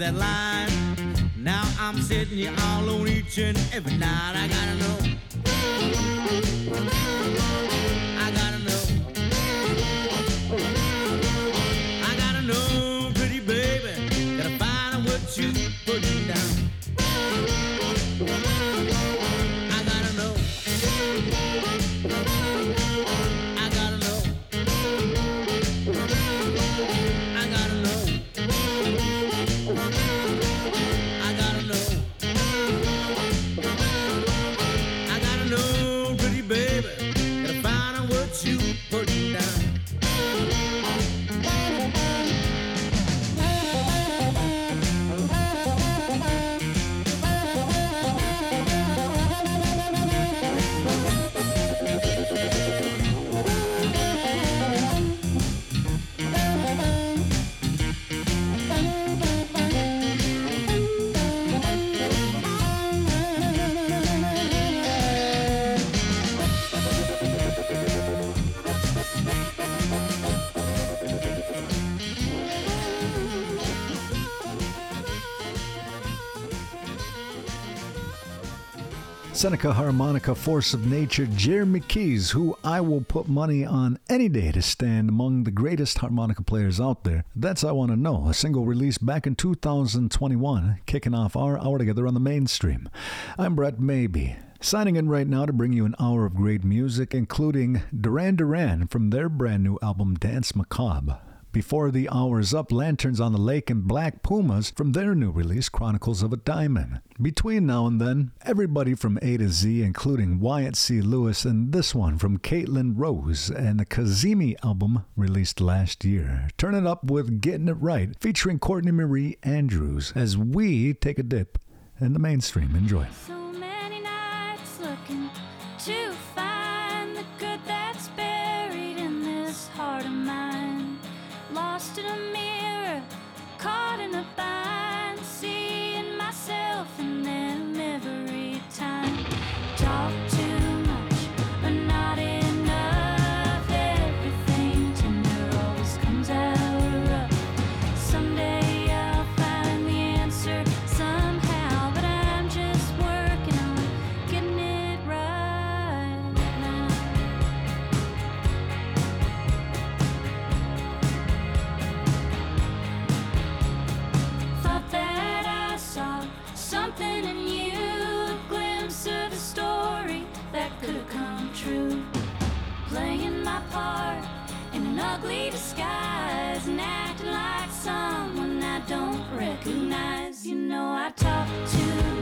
that line. Now I'm sitting here all alone each and every night. I gotta know. Seneca Harmonica Force of Nature, Jeremy Keyes, who I will put money on any day to stand among the greatest harmonica players out there. That's I Want to Know, a single released back in 2021, kicking off our hour together on the mainstream. I'm Brett Maybe. Signing in right now to bring you an hour of great music, including Duran Duran from their brand new album Danse Macabre. Before the hour's up, Lanterns on the Lake and Black Pumas from their new release, Chronicles of a Diamond. Between now and then, everybody from A to Z, including Wyatt C. Louis, and this one from Caitlin Rose and the Cazimi album released last year. Turn it up with Getting It Right, featuring Courtney Marie Andrews, as we take a dip in the mainstream. Enjoy. So ugly disguise and acting like someone I don't recognize. You know I talk too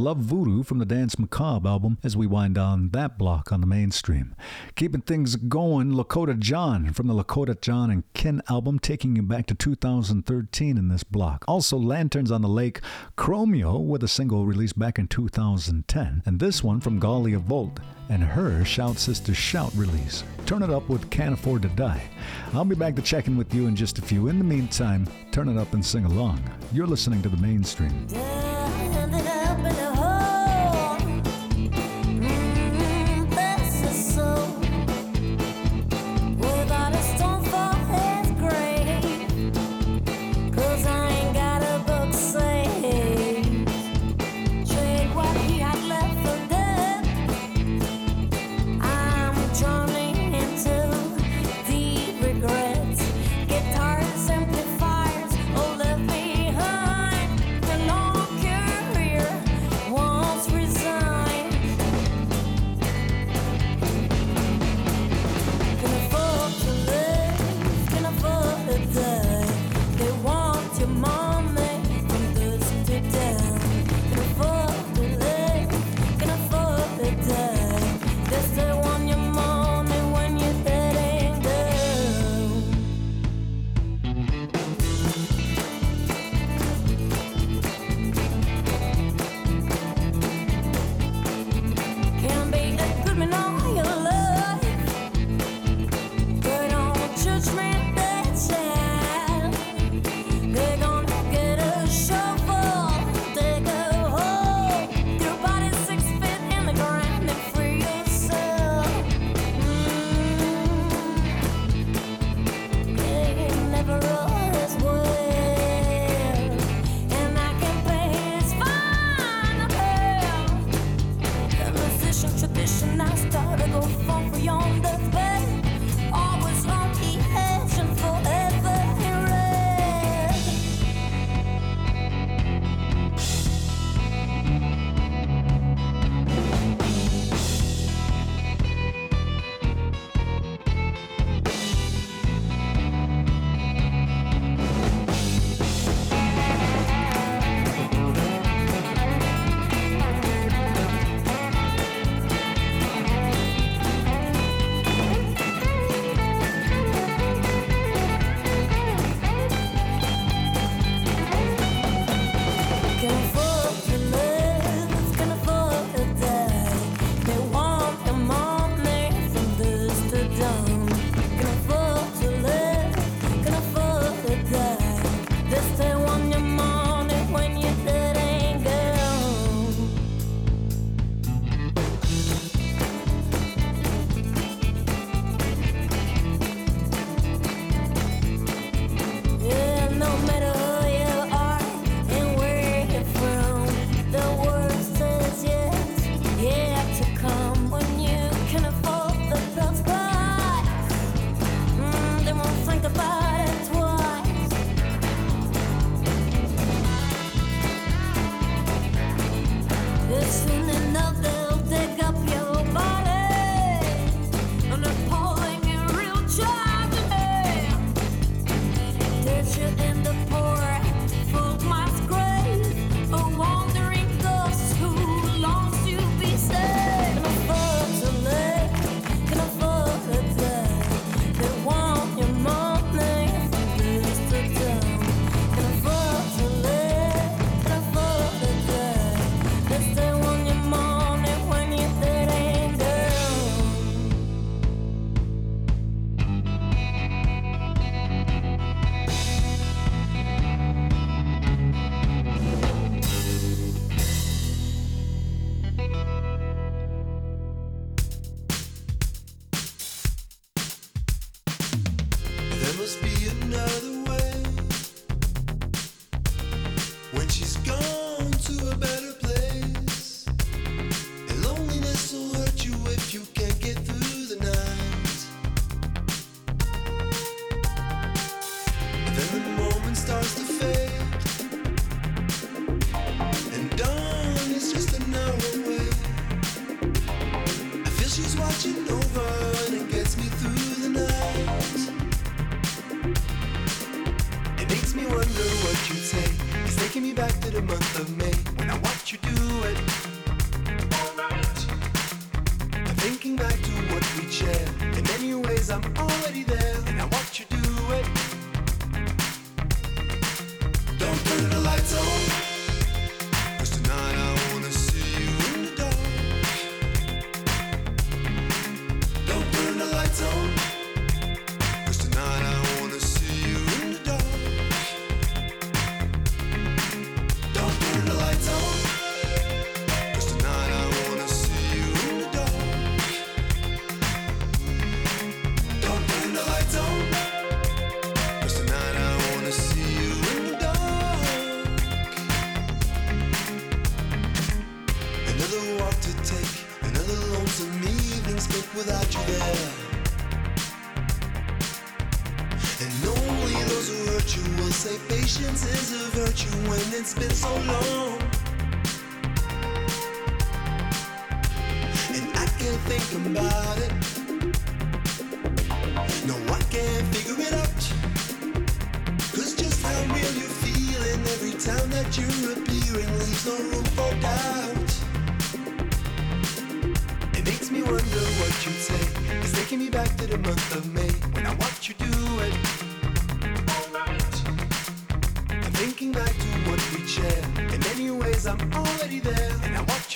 Love Voudou from the Danse Macabre album as we wind down that block on the mainstream. Keeping things going, Lakota John from the Lakota John and Ken album, taking you back to 2013 in this block. Also, Lanterns on the Lake, Chromeo with a single released back in 2010, and this one from Ghalia Volt and her Shout Sister Shout release. Turn it up with Can't Afford to Die. I'll be back to check in with you in just a few. In the meantime, turn it up and sing along. You're listening to the mainstream. Yeah something up and over. must be another one. No room for doubt. It makes me wonder what you'd say. It's taking me back to the month of May when I watched you do it. Alright. I'm thinking back to what we shared. In many ways, I'm already there, and I watch.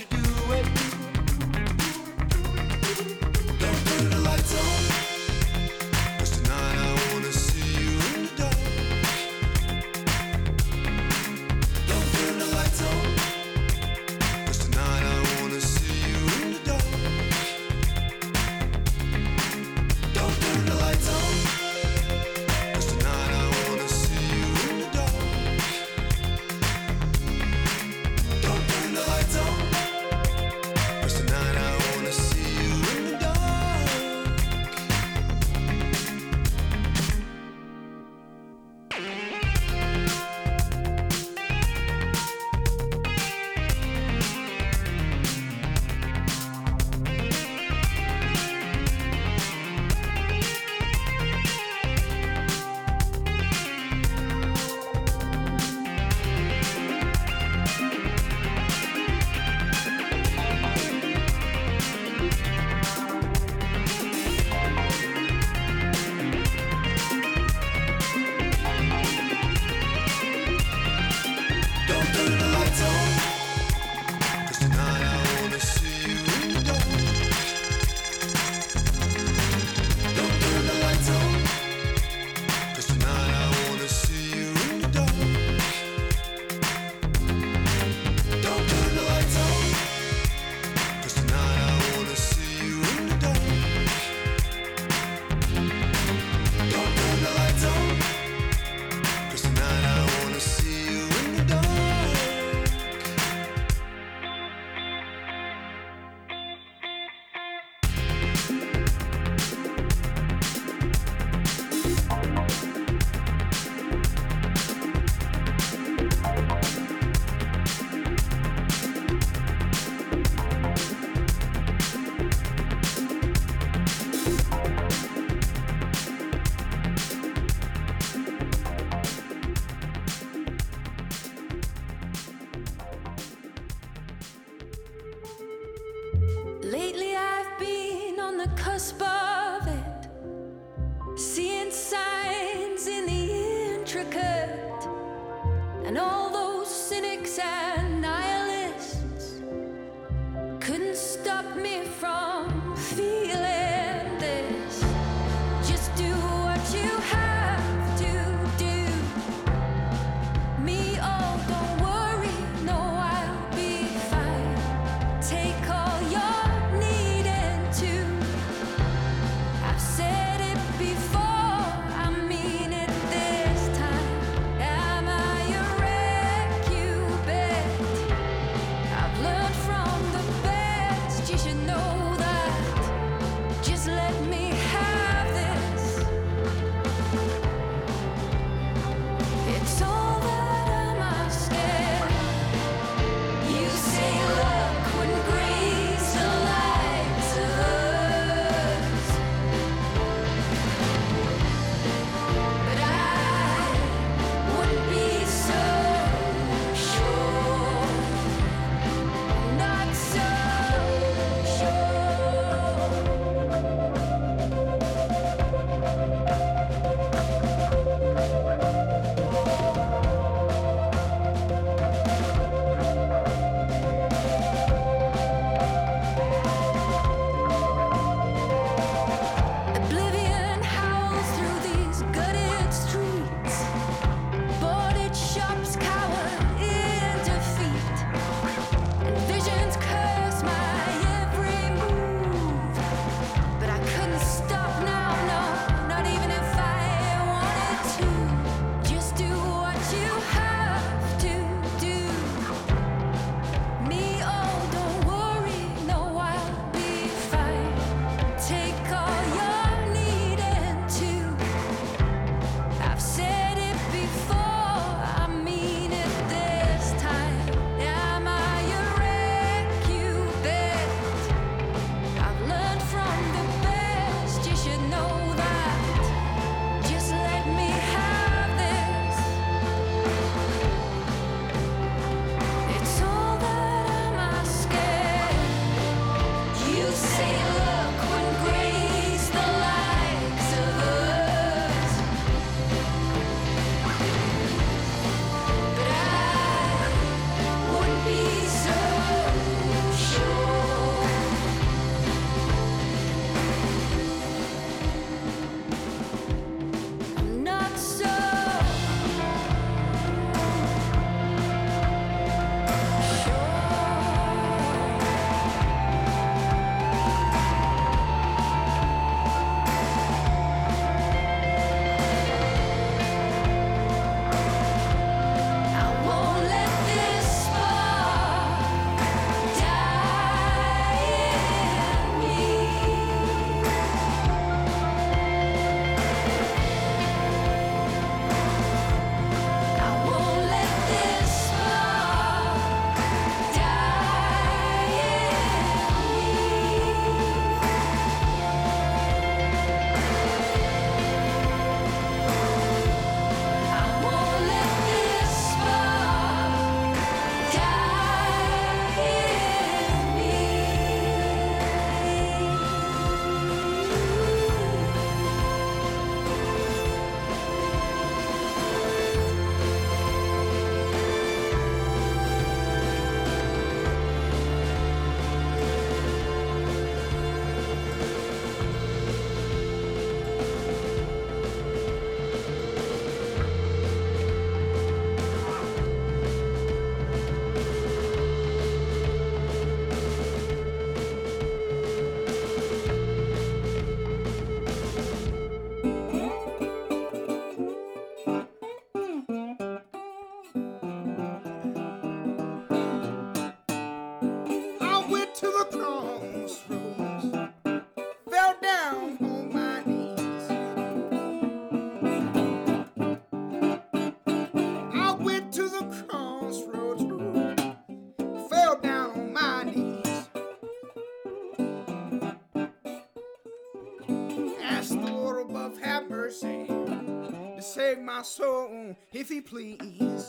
My soul if he please.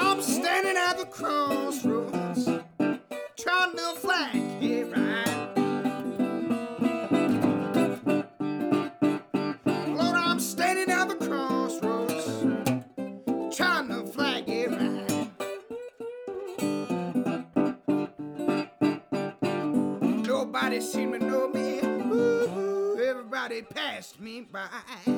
I'm standing at the crossroads, by.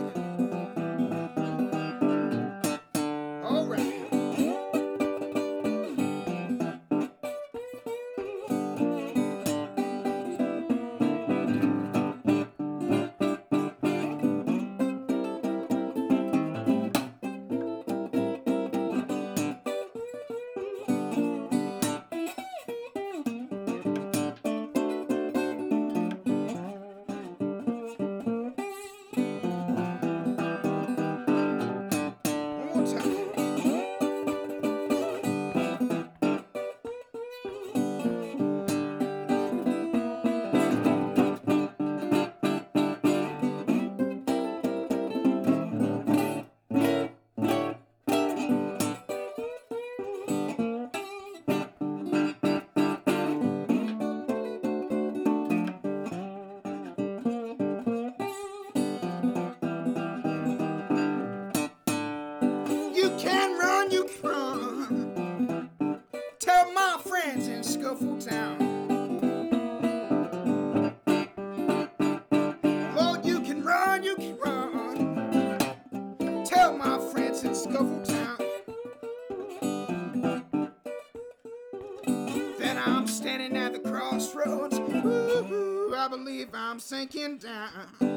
I'm sinking down.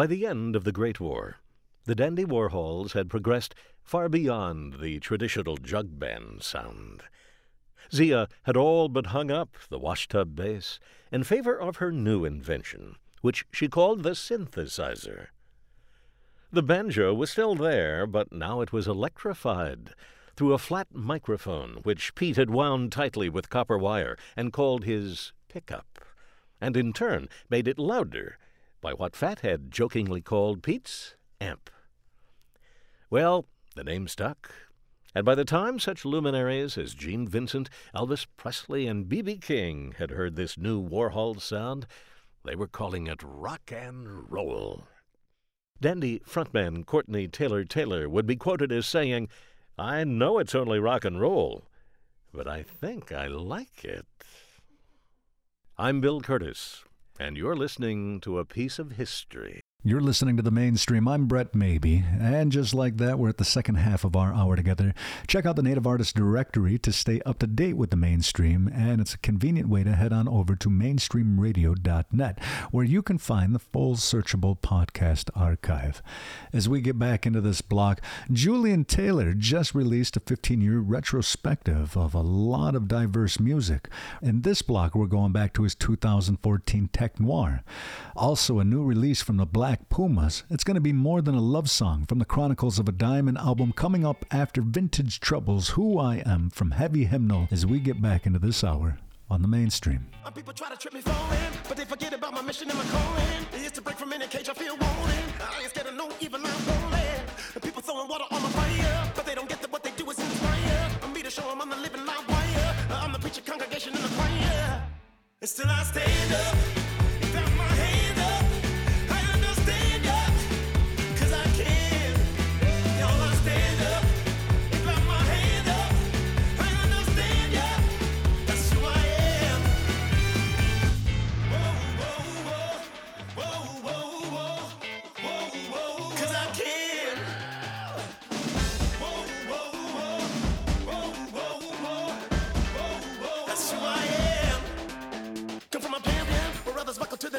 By the end of the Great War, the Dandy Warhols had progressed far beyond the traditional jug band sound. Zia had all but hung up the washtub bass in favor of her new invention, which she called the synthesizer. The banjo was still there, but now it was electrified through a flat microphone which Pete had wound tightly with copper wire and called his pickup, and in turn made it louder by what Fathead jokingly called Pete's amp. Well, the name stuck, and by the time such luminaries as Gene Vincent, Elvis Presley, and B.B. King had heard this new Warhol sound, they were calling it rock and roll. Dandy frontman Courtney Taylor Taylor would be quoted as saying, I know it's only rock and roll, but I think I like it. I'm Bill Curtis, and you're listening to a piece of history. You're listening to the mainstream. I'm Brett Maybee. And just like that, we're at the second half of our hour together. Check out the Native Artist Directory to stay up to date with the mainstream. And it's a convenient way to head on over to mainstreamradio.net, where you can find the full searchable podcast archive. As we get back into this block, Julian Taylor just released a 15 year retrospective of a lot of diverse music. In this block, we're going back to his 2014 Tech Noir. Also, a new release from the Black Pumas. It's going to be more than a love song from the Chronicles of a Diamond album coming up after Vintage Troubles Who I Am from Heavy Hymnal as we get back into this hour on the mainstream. My people try to trip me falling, but they forget about my mission and my calling. It's to break from any cage I feel wanting. I ain't scared of no evil, I'm rolling. People throwing water on my fire, but they don't get that what they do is inspire. I'm me to show 'em I'm the living live wire. I'm the preacher congregation in the choir. And still I stand up,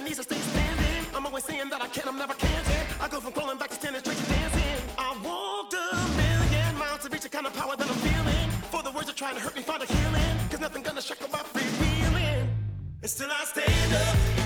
knees, I stay standing. I'm always saying that I can, I'm never can. I go from crawling back to standing straight to dancing. I walked a million miles to reach the kind of power that I'm feeling. For the words that trying to hurt me, find a healing. Cause nothing gonna shackle my free feeling. And still I stand up.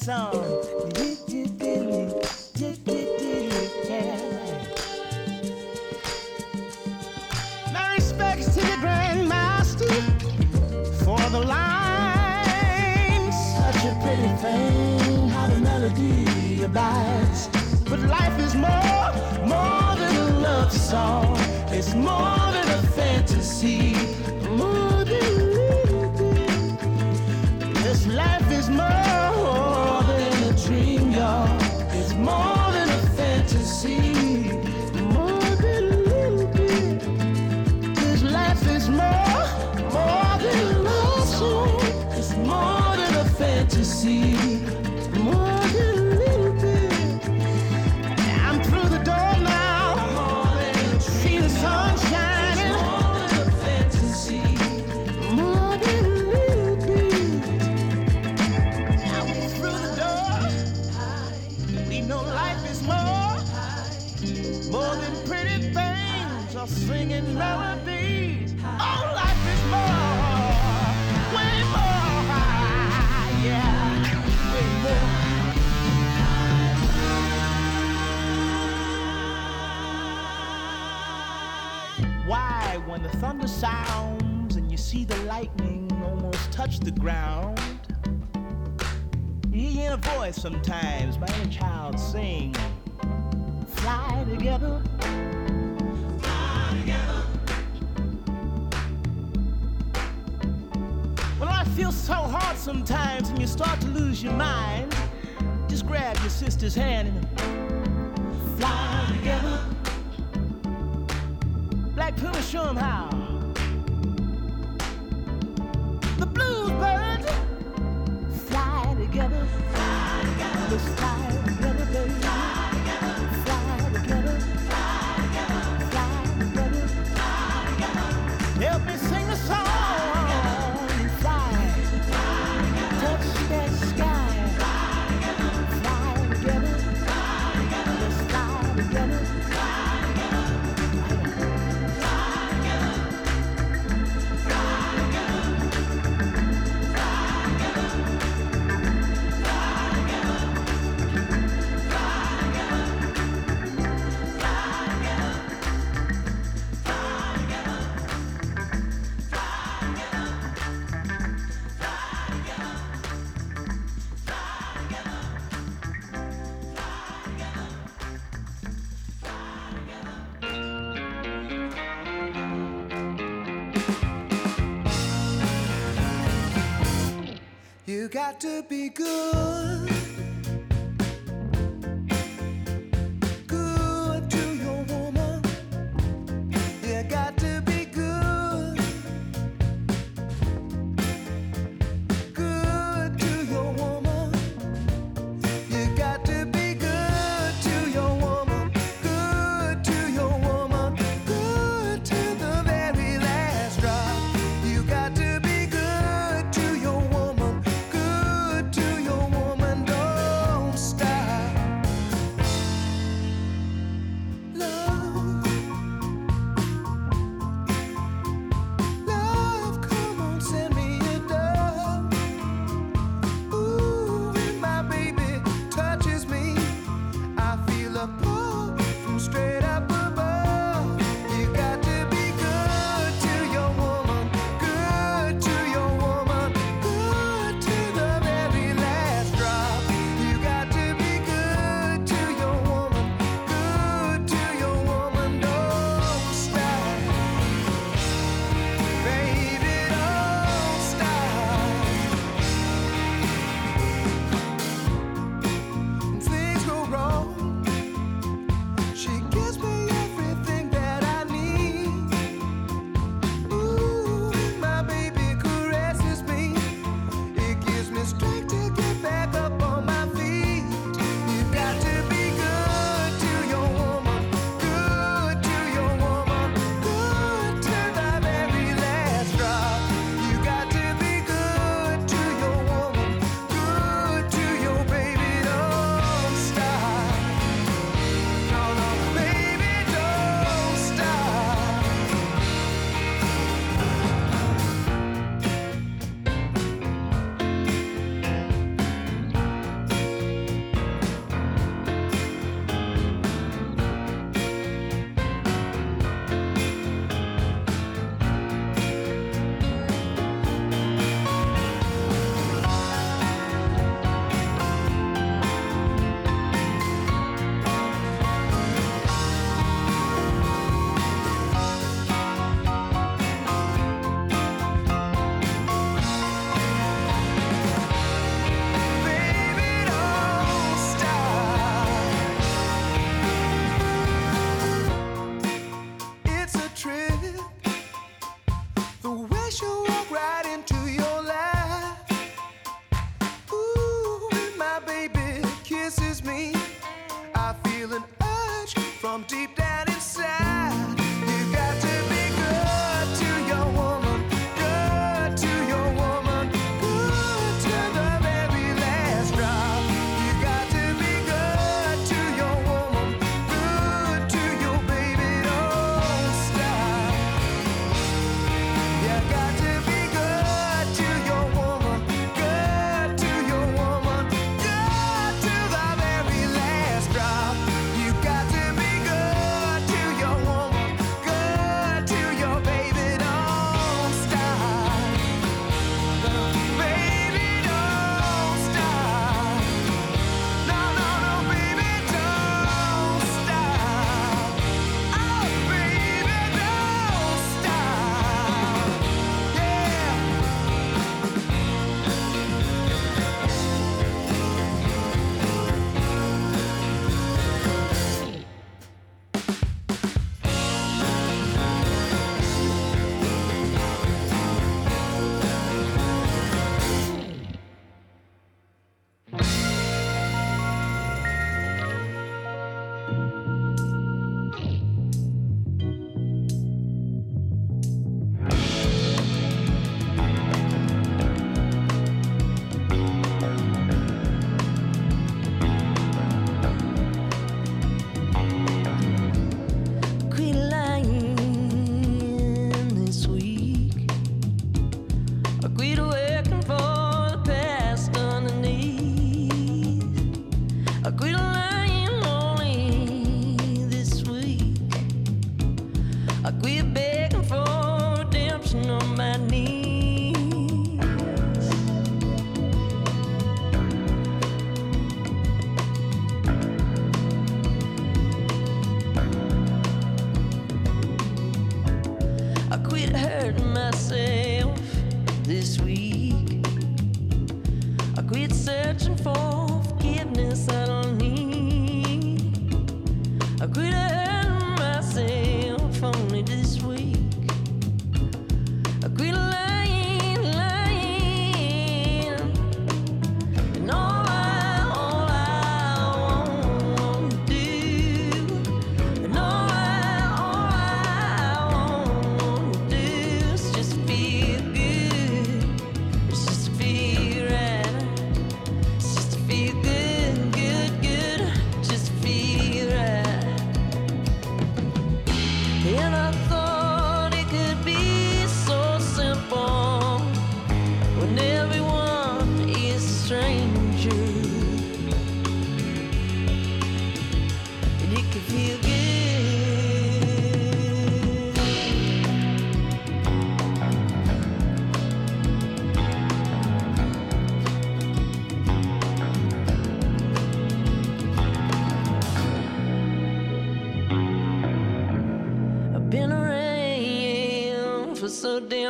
song. My respects to the grandmaster for the lines. Such a pretty thing, how the melody abides. But life is more, more than a love song. It's more. why when the thunder sounds and you see the lightning almost touch the ground you hear a voice sometimes by a child sing fly together fly together. Well i feel so hard sometimes and you start to lose your mind. Just grab your sister's hand like push somehow. to be good.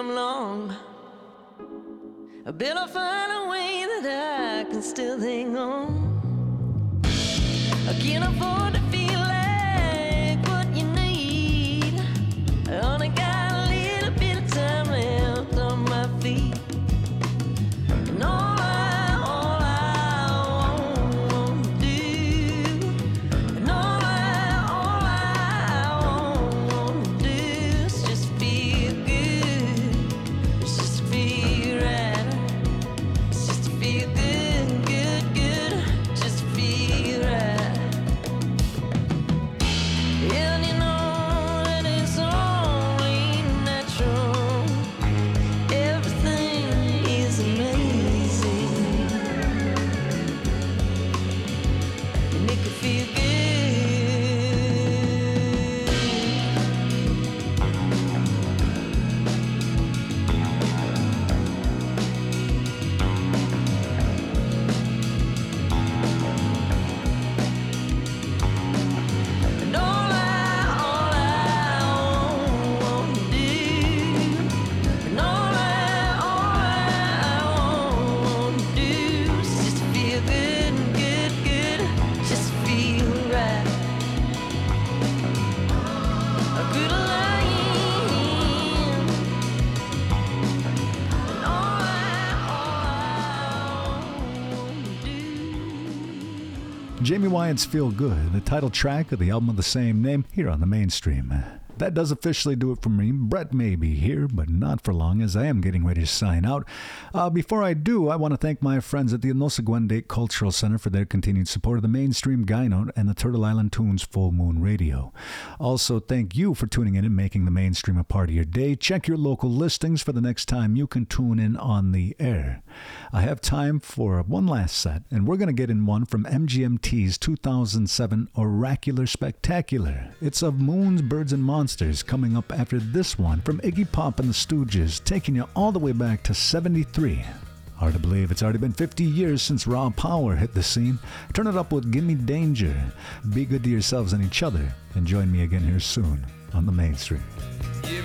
Damn long. I better find a way that I can still hang on. I can't afford Jaime Wyatt's Feel Good, the title track of the album of the same name, here on the mainstream. That does officially do it for me. Brett Maybee here, but not for long, as I am getting ready to sign out. Uh, before I do, I want to thank my friends at the Onosaguendate Cultural Center for their continued support of the mainstream Guy Note and the Turtle Island Tunes Full Moon Radio. Also, thank you for tuning in and making the mainstream a part of your day. Check your local listings for the next time you can tune in on the air. I have time for one last set, and we're going to get in one from MGMT's 2007 Oracular Spectacular. It's of Moons, Birds, and Monsters coming up after this one from Iggy Pop and the Stooges, taking you all the way back to 73. Hard to believe it's already been 50 years since Raw Power hit the scene. Turn it up with Gimme Danger. Be good to yourselves and each other, and join me again here soon on the mainstream. Give